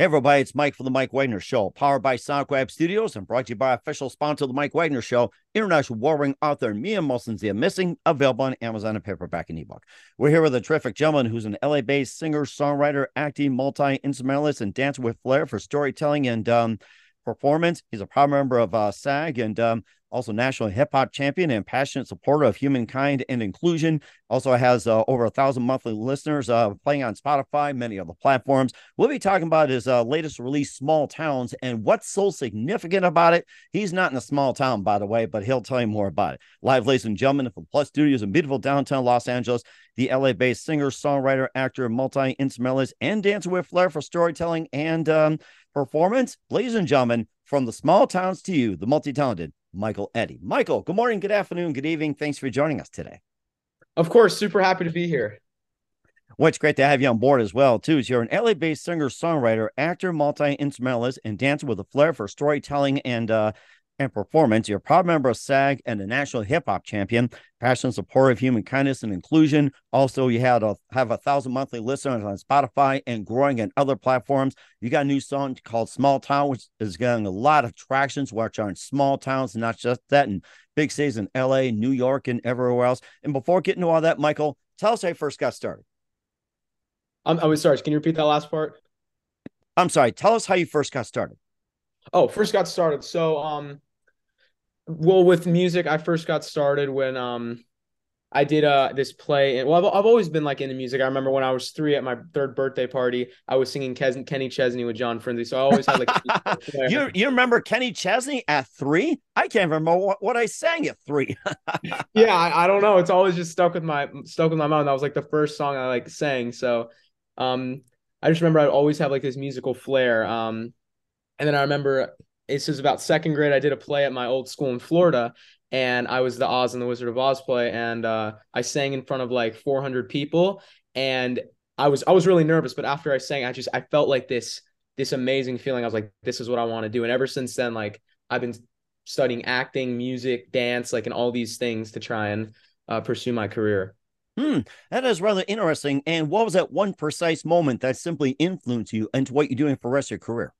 Hey everybody, it's Mike from the Mike Wagner Show, powered by Sonic Web Studios and brought to you by official sponsor of the Mike Wagner Show, international warring author Mia Mohsen Zia Missing, available on Amazon and paperback and ebook. We're here with a terrific gentleman who's an LA-based singer, songwriter, acting, multi-instrumentalist, and dancer with flair for storytelling and um, performance. He's a proud member of uh, SAG and um, also national hip hop champion and passionate supporter of humankind and inclusion. Also has uh, over a thousand monthly listeners uh, playing on Spotify, many other platforms. We'll be talking about his uh, latest release, Small Towns, and what's so significant about it. He's not in a small town, by the way, but he'll tell you more about it. Live, ladies and gentlemen, from Plus Studios in beautiful downtown Los Angeles, the LA based singer, songwriter, actor, multi instrumentalist, and dancer with flair for storytelling and um, performance. Ladies and gentlemen, from the small towns to you, the multi talented Michael Eddy. Michael, good morning, good afternoon, good evening. Thanks for joining us today. Of course, super happy to be here. Well, it's great to have you on board as well, too. You're an LA-based singer, songwriter, actor, multi-instrumentalist, and dancer with a flair for storytelling and uh, and performance. You're a proud member of SAG and a national hip hop champion, passionate supporter of human kindness and inclusion. Also, you had a, have a thousand monthly listeners on Spotify and growing on other platforms. You got a new song called Small Town, which is getting a lot of traction, which are in small towns, not just that, in big cities in LA, New York, and everywhere else. And before getting to all that, Michael, tell us how you first got started. I'm, I was sorry. Can you repeat that last part? I'm sorry. Tell us how you first got started. Oh, first got started. So, um, well with music i first got started when um i did uh this play and well I've, I've always been like into music. I remember when i was three at my third birthday party i was singing Kes- kenny chesney with john frinzi so i always had like you, you remember kenny chesney at three? I can't remember what, what i sang at three. Yeah I, I don't know. It's always just stuck with my stuck with my mind. That was like the first song i like sang so um i just remember i'd always have like this musical flair um and then i remember this was about second grade. I did a play at my old school in Florida, and I was the Oz and the Wizard of Oz play, and uh, I sang in front of like 400 people, and I was I was really nervous, but after I sang, I just I felt like this this amazing feeling. I was like, this is what I want to do, and ever since then, like I've been studying acting, music, dance, like and all these things to try and uh, pursue my career. Hmm, that is rather interesting. And what was that one precise moment that simply influenced you into what you're doing for the rest of your career?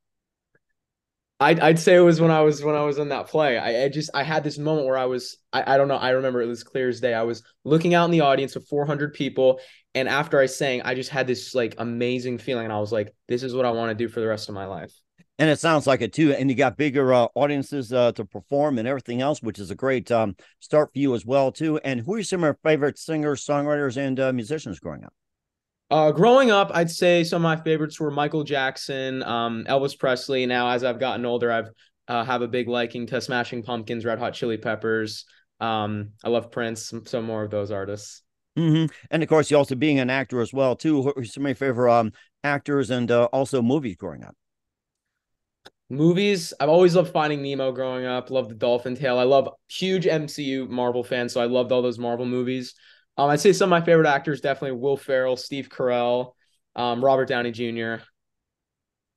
I'd, I'd say it was when I was when I was in that play. I, I just I had this moment where I was I, I don't know I remember it was clear as day. I was looking out in the audience of 400 people, and after I sang, I just had this like amazing feeling, and I was like, this is what I want to do for the rest of my life. And it sounds like it too. And you got bigger uh, audiences uh, to perform and everything else, which is a great um, start for you as well too. And who are some of your favorite singers, songwriters, and uh, musicians growing up? Uh, growing up, I'd say some of my favorites were Michael Jackson, um, Elvis Presley. Now, as I've gotten older, I've uh, have a big liking to Smashing Pumpkins, Red Hot Chili Peppers. Um, I love Prince. Some, some more of those artists. Mm-hmm. And of course, you also being an actor as well too. Who are some of your favorite um, actors and uh, also movies growing up? Movies. I've always loved Finding Nemo growing up. Love the Dolphin Tale. I love huge MCU Marvel fan, so I loved all those Marvel movies. Um, I'd say some of my favorite actors definitely Will Ferrell, Steve Carell, um, Robert Downey Jr.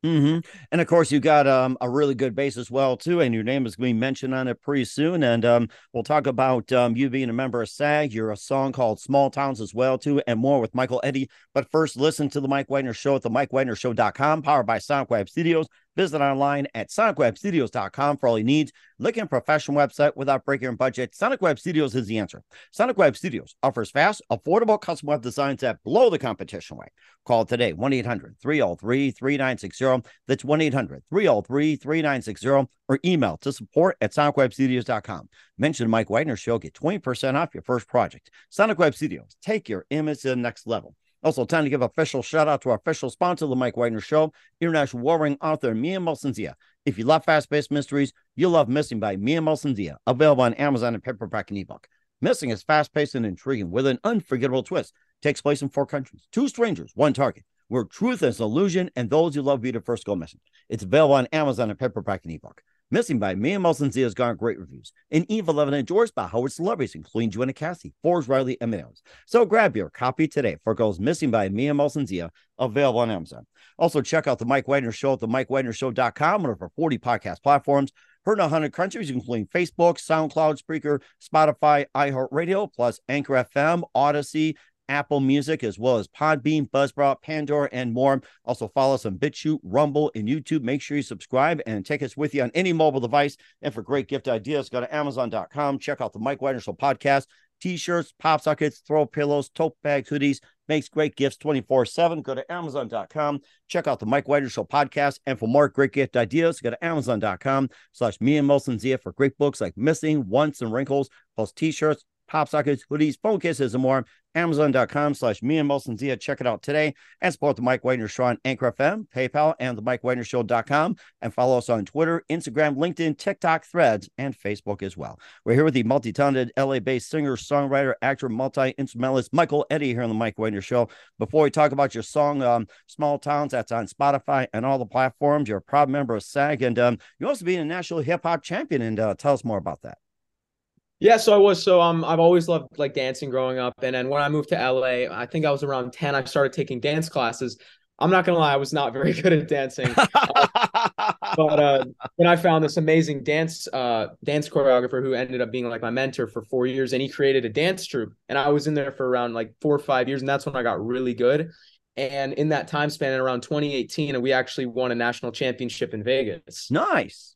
Mm-hmm. And of course, you got um, a really good base as well too, and your name is going to be mentioned on it pretty soon. And um, we'll talk about um, you being a member of SAG. You're a song called "Small Towns" as well too, and more with Michael Eddy. But first, listen to the Mike Wagner Show at the MikeWagnerShow.com, powered by Sonic Web Studios. Visit online at sonicwebstudios.com for all your needs. Look at a professional website without breaking your budget. Sonic Web Studios is the answer. Sonic Web Studios offers fast, affordable custom web designs that blow the competition away. Call today 1 800 303 3960. That's 1 800 303 3960 or email to support at sonicwebstudios.com. Mention Mike Wagner Show, get 20% off your first project. Sonic Web Studios, take your image to the next level. Also, time to give official shout out to our official sponsor, The Mike Wagner Show, international warring author Mia Molson-Zia. If you love fast paced mysteries, you'll love Missing by Mia Molson-Zia, available on Amazon and paperback and ebook. Missing is fast paced and intriguing with an unforgettable twist. Takes place in four countries, two strangers, one target, where truth is illusion and those you love be the first go missing. It's available on Amazon and paperback and ebook. Missing by Mia Molson-Zia has gotten great reviews. And Eve 11 endorsed by Howard celebrities, including Joanna Cassie, Forbes Riley, and Mills. So grab your copy today for Girls Missing by Mia Molson-Zia, available on Amazon. Also, check out the Mike Wagner Show at the MikeWagnerShow.com, one of our 40 podcast platforms. Heard in 100 countries, including Facebook, SoundCloud, Spreaker, Spotify, iHeartRadio, plus Anchor FM, Odyssey, Apple Music, as well as Podbean, Buzzsprout, Pandora, and more. Also, follow us on BitChute, Rumble, and YouTube. Make sure you subscribe and take us with you on any mobile device. And for great gift ideas, go to Amazon.com. Check out the Mike Wagner Show podcast. T-shirts, pop sockets, throw pillows, tote bags, hoodies, makes great gifts 24-7. Go to Amazon.com. Check out the Mike Wagner Show podcast. And for more great gift ideas, go to Amazon.com slash me and Molson-Zia for great books like Missing, Once, and Wrinkles, plus t-shirts, pop sockets, hoodies, phone cases, and more. Amazon.com slash me and Molson-Zia. Check it out today and support the Mike Wagner Show on Anchor FM, PayPal, and the Mike Wagner Show.com. And follow us on Twitter, Instagram, LinkedIn, TikTok, Threads, and Facebook as well. We're here with the multi talented LA based singer, songwriter, actor, multi instrumentalist Michael Eddy here on the Mike Wagner Show. Before we talk about your song, um, Small Towns, that's on Spotify and all the platforms. You're a proud member of SAG, and um, you also being a national hip hop champion. And uh, tell us more about that. Yeah, so I was so um I've always loved like dancing growing up, and then when I moved to LA, I think I was around ten. I started taking dance classes. I'm not gonna lie, I was not very good at dancing, but uh, then I found this amazing dance uh dance choreographer who ended up being like my mentor for four years, and he created a dance troupe, and I was in there for around like four or five years, and that's when I got really good. And in that time span, in around 2018, we actually won a national championship in Vegas. Nice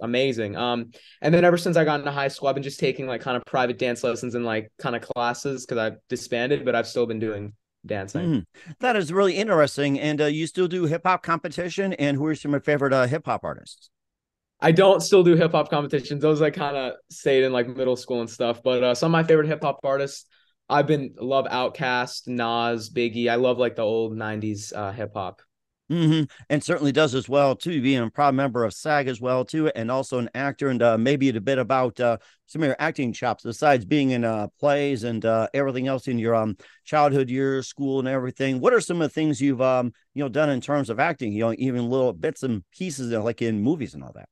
amazing. Um, and then ever since I got into high school, I've been just taking like kind of private dance lessons and like kind of classes because I've disbanded, but I've still been doing dancing. Mm, that is really interesting. And uh, you still do hip hop competition. And who are some of your favorite uh, hip hop artists? I don't still do hip hop competitions. Those I kind of stayed in like middle school and stuff. But uh, some of my favorite hip hop artists, I've been love Outkast, Nas, Biggie. I love like the old '90s uh, hip hop. Mm-hmm. And certainly does as well too, being a proud member of SAG as well too, and also an actor. And uh, maybe a bit about uh, some of your acting chops besides being in uh, plays and uh, everything else in your um, childhood years, school, and everything. What are some of the things you've um, you know done in terms of acting? You know, even little bits and pieces like in movies and all that.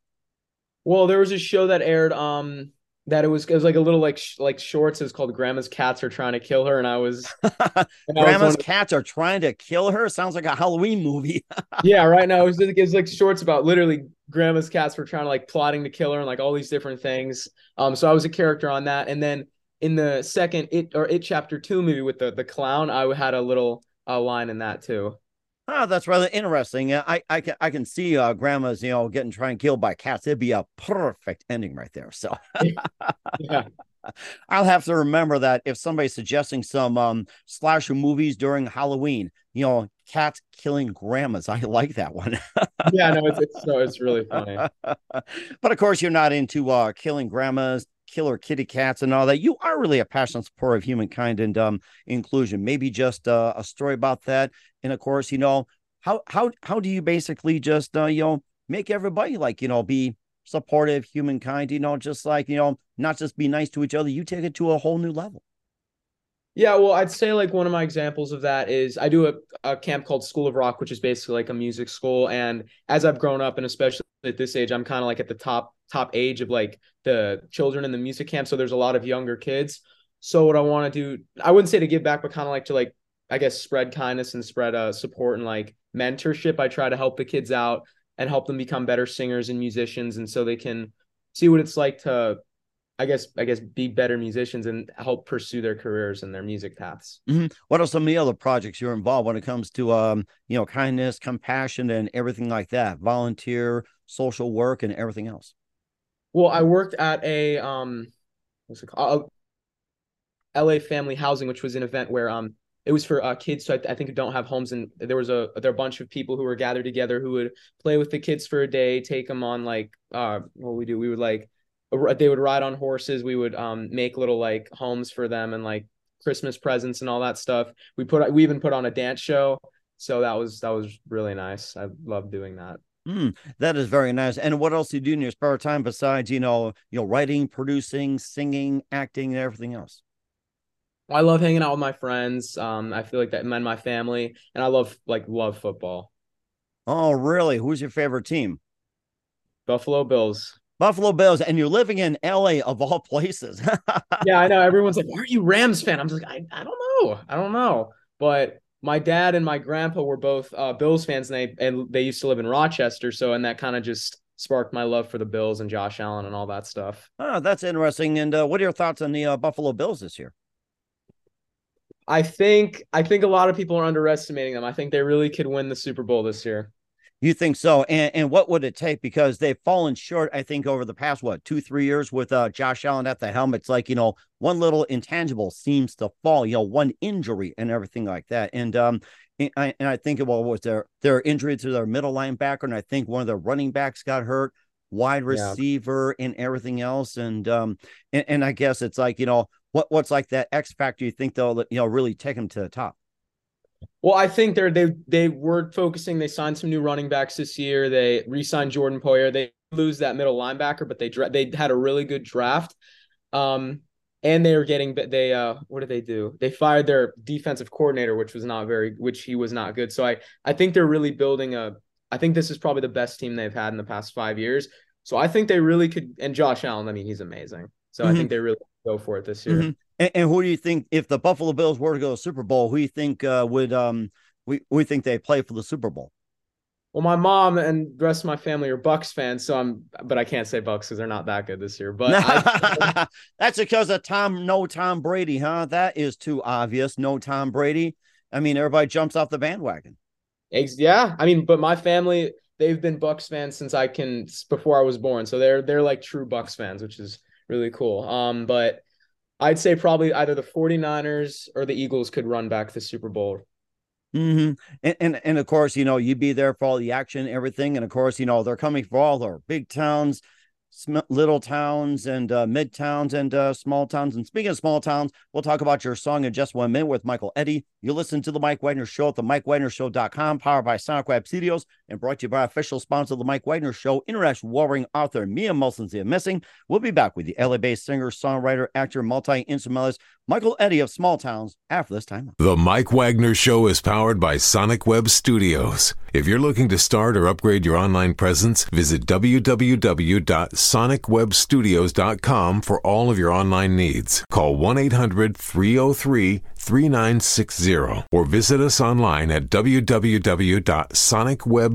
Well, there was a show that aired um that it was it was like a little like sh- like shorts. It was called Grandma's Cats Are Trying to Kill Her, and I was and Grandma's was Cats Are Trying to Kill Her. Sounds like a Halloween movie. yeah, right now it was, it was like shorts about literally Grandma's cats were trying to like plotting to kill her and like all these different things. Um, so I was a character on that, and then in the second it or it chapter two movie with the the clown, I had a little uh, line in that too. Oh, that's rather interesting. I, I can I can see uh, grandmas, you know, getting trying killed by cats. It'd be a perfect ending right there. So, yeah. I'll have to remember that if somebody's suggesting some um, slasher movies during Halloween, you know, cats killing grandmas. I like that one. yeah, no, it's it's, no, it's really funny. but of course, you're not into uh, killing grandmas, killer kitty cats and all that. You are really a passionate supporter of humankind and um, inclusion. Maybe just uh, a story about that. And of course, you know, how how how do you basically just uh, you know make everybody like you know be supportive, humankind, you know, just like you know, not just be nice to each other. You take it to a whole new level. Yeah, well, I'd say like one of my examples of that is I do a, a camp called School of Rock, which is basically like a music school. And as I've grown up, and especially at this age, I'm kind of like at the top top age of like the children in the music camp. So there's a lot of younger kids. So what I want to do, I wouldn't say to give back, but kind of like to like I guess spread kindness and spread uh support and like mentorship. I try to help the kids out and help them become better singers and musicians, and so they can see what it's like to I guess I guess be better musicians and help pursue their careers and their music paths. Mm-hmm. What are some of the other projects you're involved when it comes to um, you know, kindness, compassion, and everything like that? Volunteer, social work, and everything else. Well, I worked at a um, what's it called? Uh, LA Family Housing, which was an event where um it was for uh, kids so I, th- I, think who don't have homes and there was a there were a bunch of people who were gathered together who would play with the kids for a day take them on like uh what we do we would like they would ride on horses we would um make little like homes for them and like christmas presents and all that stuff we put we even put on a dance show so that was that was really nice i love doing that Mm, that is very nice. And what else do you do in your spare time besides, you know, you know, writing, producing, singing, acting, and everything else? I love hanging out with my friends. Um, I feel like that meant my family, and I love like love football. Oh, really? Who's your favorite team? Buffalo Bills. Buffalo Bills, and you're living in LA of all places. yeah, I know. Everyone's like, "Why "Aren't you Rams fan?" I'm just like, I, I don't know, I don't know. But my dad and my grandpa were both uh, Bills fans, and they and they used to live in Rochester, so and that kind of just sparked my love for the Bills and Josh Allen and all that stuff. Oh, that's interesting. And uh, what are your thoughts on the uh, Buffalo Bills this year? I think I think a lot of people are underestimating them. I think they really could win the Super Bowl this year. You think so? And and what would it take? Because they've fallen short, I think, over the past what two, three years with uh, Josh Allen at the helm. It's like you know, one little intangible seems to fall. You know, one injury and everything like that. And um, and I, and I think well was their their injury to their middle linebacker, and I think one of their running backs got hurt, wide receiver, yeah. and everything else. And um, and, and I guess it's like you know what what's like that X factor you think they'll you know really take them to the top? Well, I think they're they they were focusing. They signed some new running backs this year. They re-signed Jordan Poyer. They lose that middle linebacker, but they they had a really good draft. Um, and they were getting they uh what did they do? They fired their defensive coordinator, which was not very which he was not good. So I I think they're really building a. I think this is probably the best team they've had in the past five years. So I think they really could. And Josh Allen, I mean, he's amazing. So mm-hmm. I think they really go for it this year. Mm-hmm. And, and, who do you think if the Buffalo Bills were to go to Super Bowl, who do you think uh, would um we we think they play for the Super Bowl? Well, my mom and the rest of my family are Bucks fans, so I'm, but I can't say Bucks because they're not that good this year. But I, that's because of Tom, no Tom Brady, huh? That is too obvious. No Tom Brady. I mean, everybody jumps off the bandwagon. Yeah, I mean, but my family, they've been Bucks fans since I can before I was born, so they're they're like true Bucks fans, which is really cool. Um, but I'd say probably either the 49ers or the Eagles could run back the Super Bowl. Mm-hmm. And, and and of course, you know, you'd be there for all the action, and everything. And of course, you know, they're coming for all their big towns, little towns and uh, mid towns and uh, small towns. And speaking of small towns, we'll talk about your song in just one minute with Michael Eddy. You listen to the Mike Wagner Show at the MikeWagnerShow.com, powered by Sonic Web Studios, and brought to you by official sponsor of the Mike Wagner Show, international warring author Mia Molson Missing. We'll be back with the LA-based singer, songwriter, actor, multi-instrumentalist Michael Eddy of Small Towns after this time. The Mike Wagner Show is powered by Sonic Web Studios. If you're looking to start or upgrade your online presence, visit www.sonicwebstudios.com for all of your online needs. Call 1 800 303 3960 or visit us online at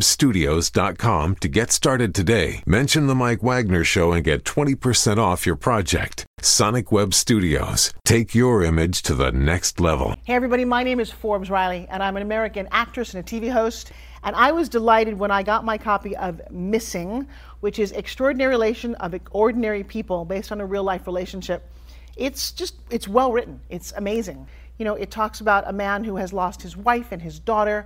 www.sonicwebstudios.com to get started today. Mention the Mike Wagner Show and get 20% off your project. Sonic Web Studios. Take your image to the next level. Hey, everybody, my name is Forbes Riley, and I'm an American actress and a TV host. And I was delighted when I got my copy of Missing, which is Extraordinary Relation of Ordinary People based on a real life relationship. It's just, it's well written, it's amazing you know, it talks about a man who has lost his wife and his daughter,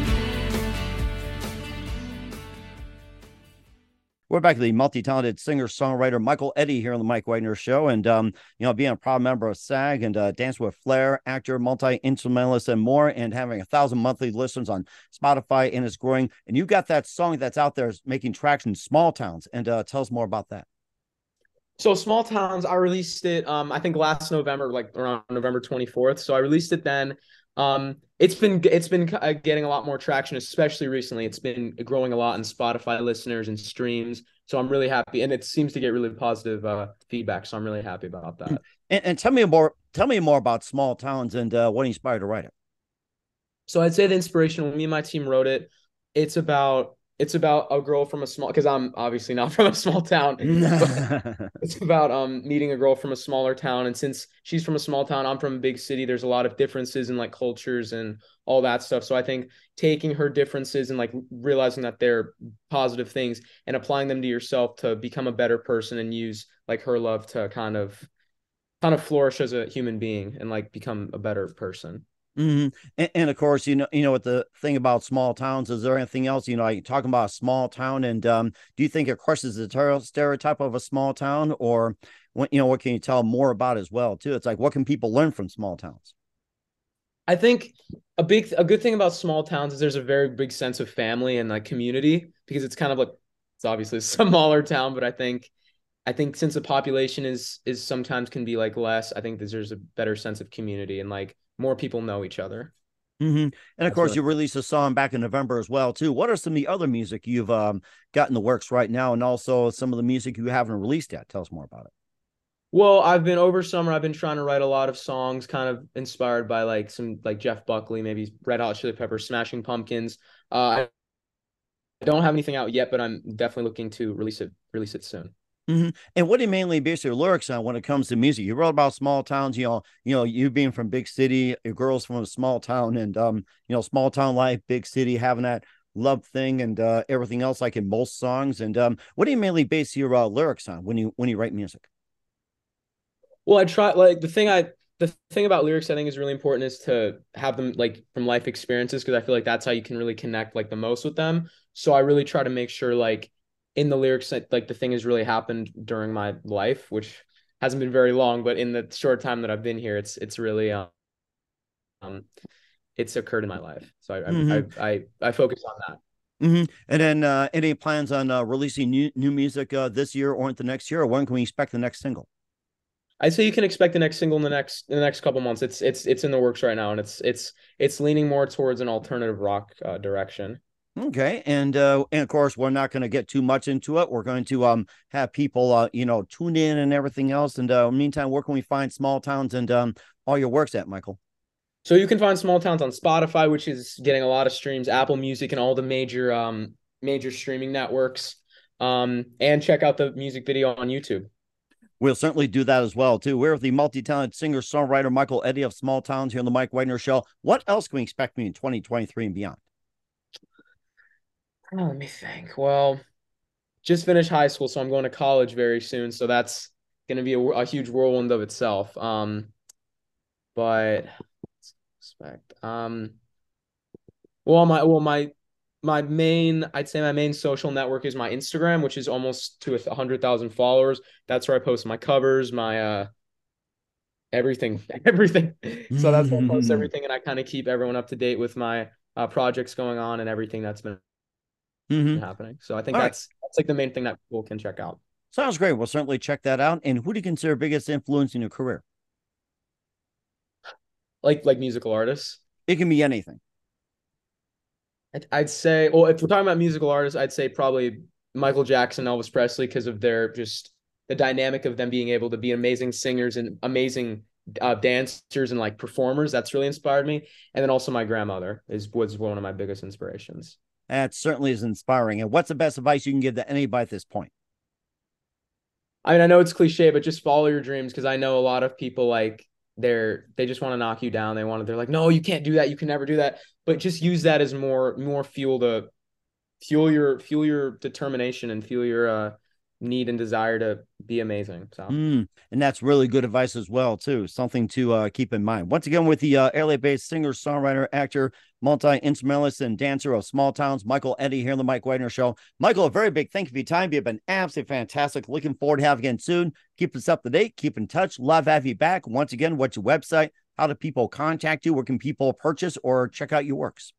We're back to the multi-talented singer-songwriter Michael Eddy here on the Mike Wagner Show, and um, you know, being a proud member of SAG and uh, Dance with Flair, actor, multi-instrumentalist, and more, and having a thousand monthly listeners on Spotify, and it's growing. And you got that song that's out there making traction, "Small Towns," and uh, tell us more about that. So small towns, I released it. Um, I think last November, like around November twenty fourth. So I released it then. Um, it's been it's been uh, getting a lot more traction, especially recently. It's been growing a lot in Spotify listeners and streams. So I'm really happy, and it seems to get really positive uh, feedback. So I'm really happy about that. And, and tell me more. Tell me more about small towns and uh, what inspired to write it. So I'd say the inspiration when me and my team wrote it, it's about it's about a girl from a small because I'm obviously not from a small town. it's about um meeting a girl from a smaller town, and since she's from a small town, I'm from a big city. There's a lot of differences in like cultures and all that stuff. So I think taking her differences and like realizing that they're positive things and applying them to yourself to become a better person and use like her love to kind of kind of flourish as a human being and like become a better person. Mm-hmm. And, and, of course, you know, you know what the thing about small towns is. There anything else? You know, like talking about a small town, and um, do you think it crushes the stereotype of a small town, or what? You know, what can you tell more about as well? Too, it's like what can people learn from small towns? I think a big, a good thing about small towns is there's a very big sense of family and like community because it's kind of like it's obviously a smaller town, but I think I think since the population is is sometimes can be like less, I think there's a better sense of community and like more people know each other. Mm-hmm. And of That's course, you released a song back in November as well, too. What are some of the other music you've um, got in the works right now, and also some of the music you haven't released yet? Tell us more about it. Well, I've been over summer. I've been trying to write a lot of songs, kind of inspired by like some like Jeff Buckley, maybe Red Hot Chili Peppers, Smashing Pumpkins. Uh, I don't have anything out yet, but I'm definitely looking to release it release it soon. Mm-hmm. And what do you mainly base your lyrics on when it comes to music? You wrote about small towns, you know, you know, you being from big city, your girls from a small town, and um, you know, small town life, big city, having that love thing and uh, everything else, like in most songs. And um, what do you mainly base your uh, lyrics on when you when you write music? Well, I try like the thing I the thing about lyrics I think is really important is to have them like from life experiences because I feel like that's how you can really connect like the most with them. So I really try to make sure like in the lyrics like the thing has really happened during my life which hasn't been very long but in the short time that i've been here it's it's really um, um it's occurred in my life so i mm-hmm. I, I, I focus on that Mm-hmm. And then, uh, any plans on uh, releasing new new music uh, this year or into next year, or when can we expect the next single? I'd say you can expect the next single in the next in the next couple months. It's it's it's in the works right now, and it's it's it's leaning more towards an alternative rock uh, direction. Okay, and uh, and of course we're not going to get too much into it. We're going to um have people uh you know tune in and everything else. And uh, meantime, where can we find small towns and um all your works at, Michael? So you can find small towns on Spotify, which is getting a lot of streams, Apple Music, and all the major um major streaming networks. Um, and check out the music video on YouTube. We'll certainly do that as well too. We're with the multi-talented singer-songwriter Michael Eddy of Small Towns here on the Mike Wagner Show. What else can we expect me in 2023 and beyond? Oh, let me think. Well, just finished high school, so I'm going to college very soon. So that's going to be a, a, huge whirlwind of itself. Um, but expect. Um, well, my well my my main I'd say my main social network is my Instagram, which is almost to a hundred thousand followers. That's where I post my covers, my uh everything, everything. so that's where I post everything, and I kind of keep everyone up to date with my uh, projects going on and everything that's been mm-hmm. happening. So I think All that's right. that's like the main thing that people can check out. Sounds great. We'll certainly check that out. And who do you consider biggest influence in your career? Like like musical artists. It can be anything. I'd say, well, if we're talking about musical artists, I'd say probably Michael Jackson, Elvis Presley, because of their just the dynamic of them being able to be amazing singers and amazing uh, dancers and like performers. That's really inspired me. And then also my grandmother is was one of my biggest inspirations. That certainly is inspiring. And what's the best advice you can give to anybody at this point? I mean, I know it's cliche, but just follow your dreams because I know a lot of people like they're they just want to knock you down. They want to they're like, no, you can't do that. You can never do that. But just use that as more more fuel to fuel your fuel your determination and fuel your uh need and desire to be amazing. So, mm, and that's really good advice as well, too. Something to uh, keep in mind. Once again, with the uh, LA-based singer, songwriter, actor, multi-instrumentalist, and dancer of small towns, Michael Eddy here on the Mike Wagner Show. Michael, a very big thank you for your time. You've been absolutely fantastic. Looking forward to having you again soon. Keep us up to date. Keep in touch. Love have you back. Once again, what's your website? How do people contact you? Where can people purchase or check out your works?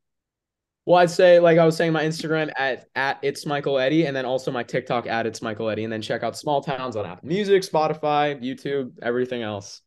Well, I'd say, like I was saying, my Instagram at at it's Michael Eddy, and then also my TikTok at it's Michael Eddy, and then check out Small Towns on Apple Music, Spotify, YouTube, everything else.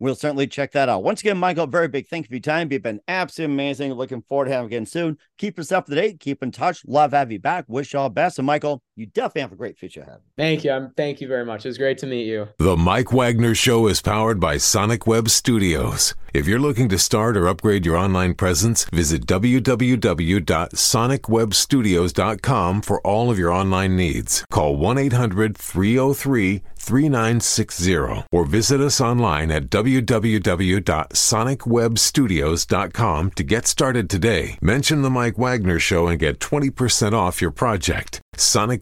We'll certainly check that out. Once again, Michael, very big thank you for your time. You've been absolutely amazing. Looking forward to having you again soon. Keep us up to date. Keep in touch. Love have you back. Wish you all best. And Michael, you definitely have a great future ahead. Thank you. thank you very much. It was great to meet you. The Mike Wagner Show is powered by Sonic Web Studios. If you're looking to start or upgrade your online presence, visit www.sonicwebstudios.com for all of your online needs. Call 1 800 303 3960 or visit us online at www.sonicwebstudios.com to get started today. Mention the Mike Wagner Show and get 20% off your project. Sonic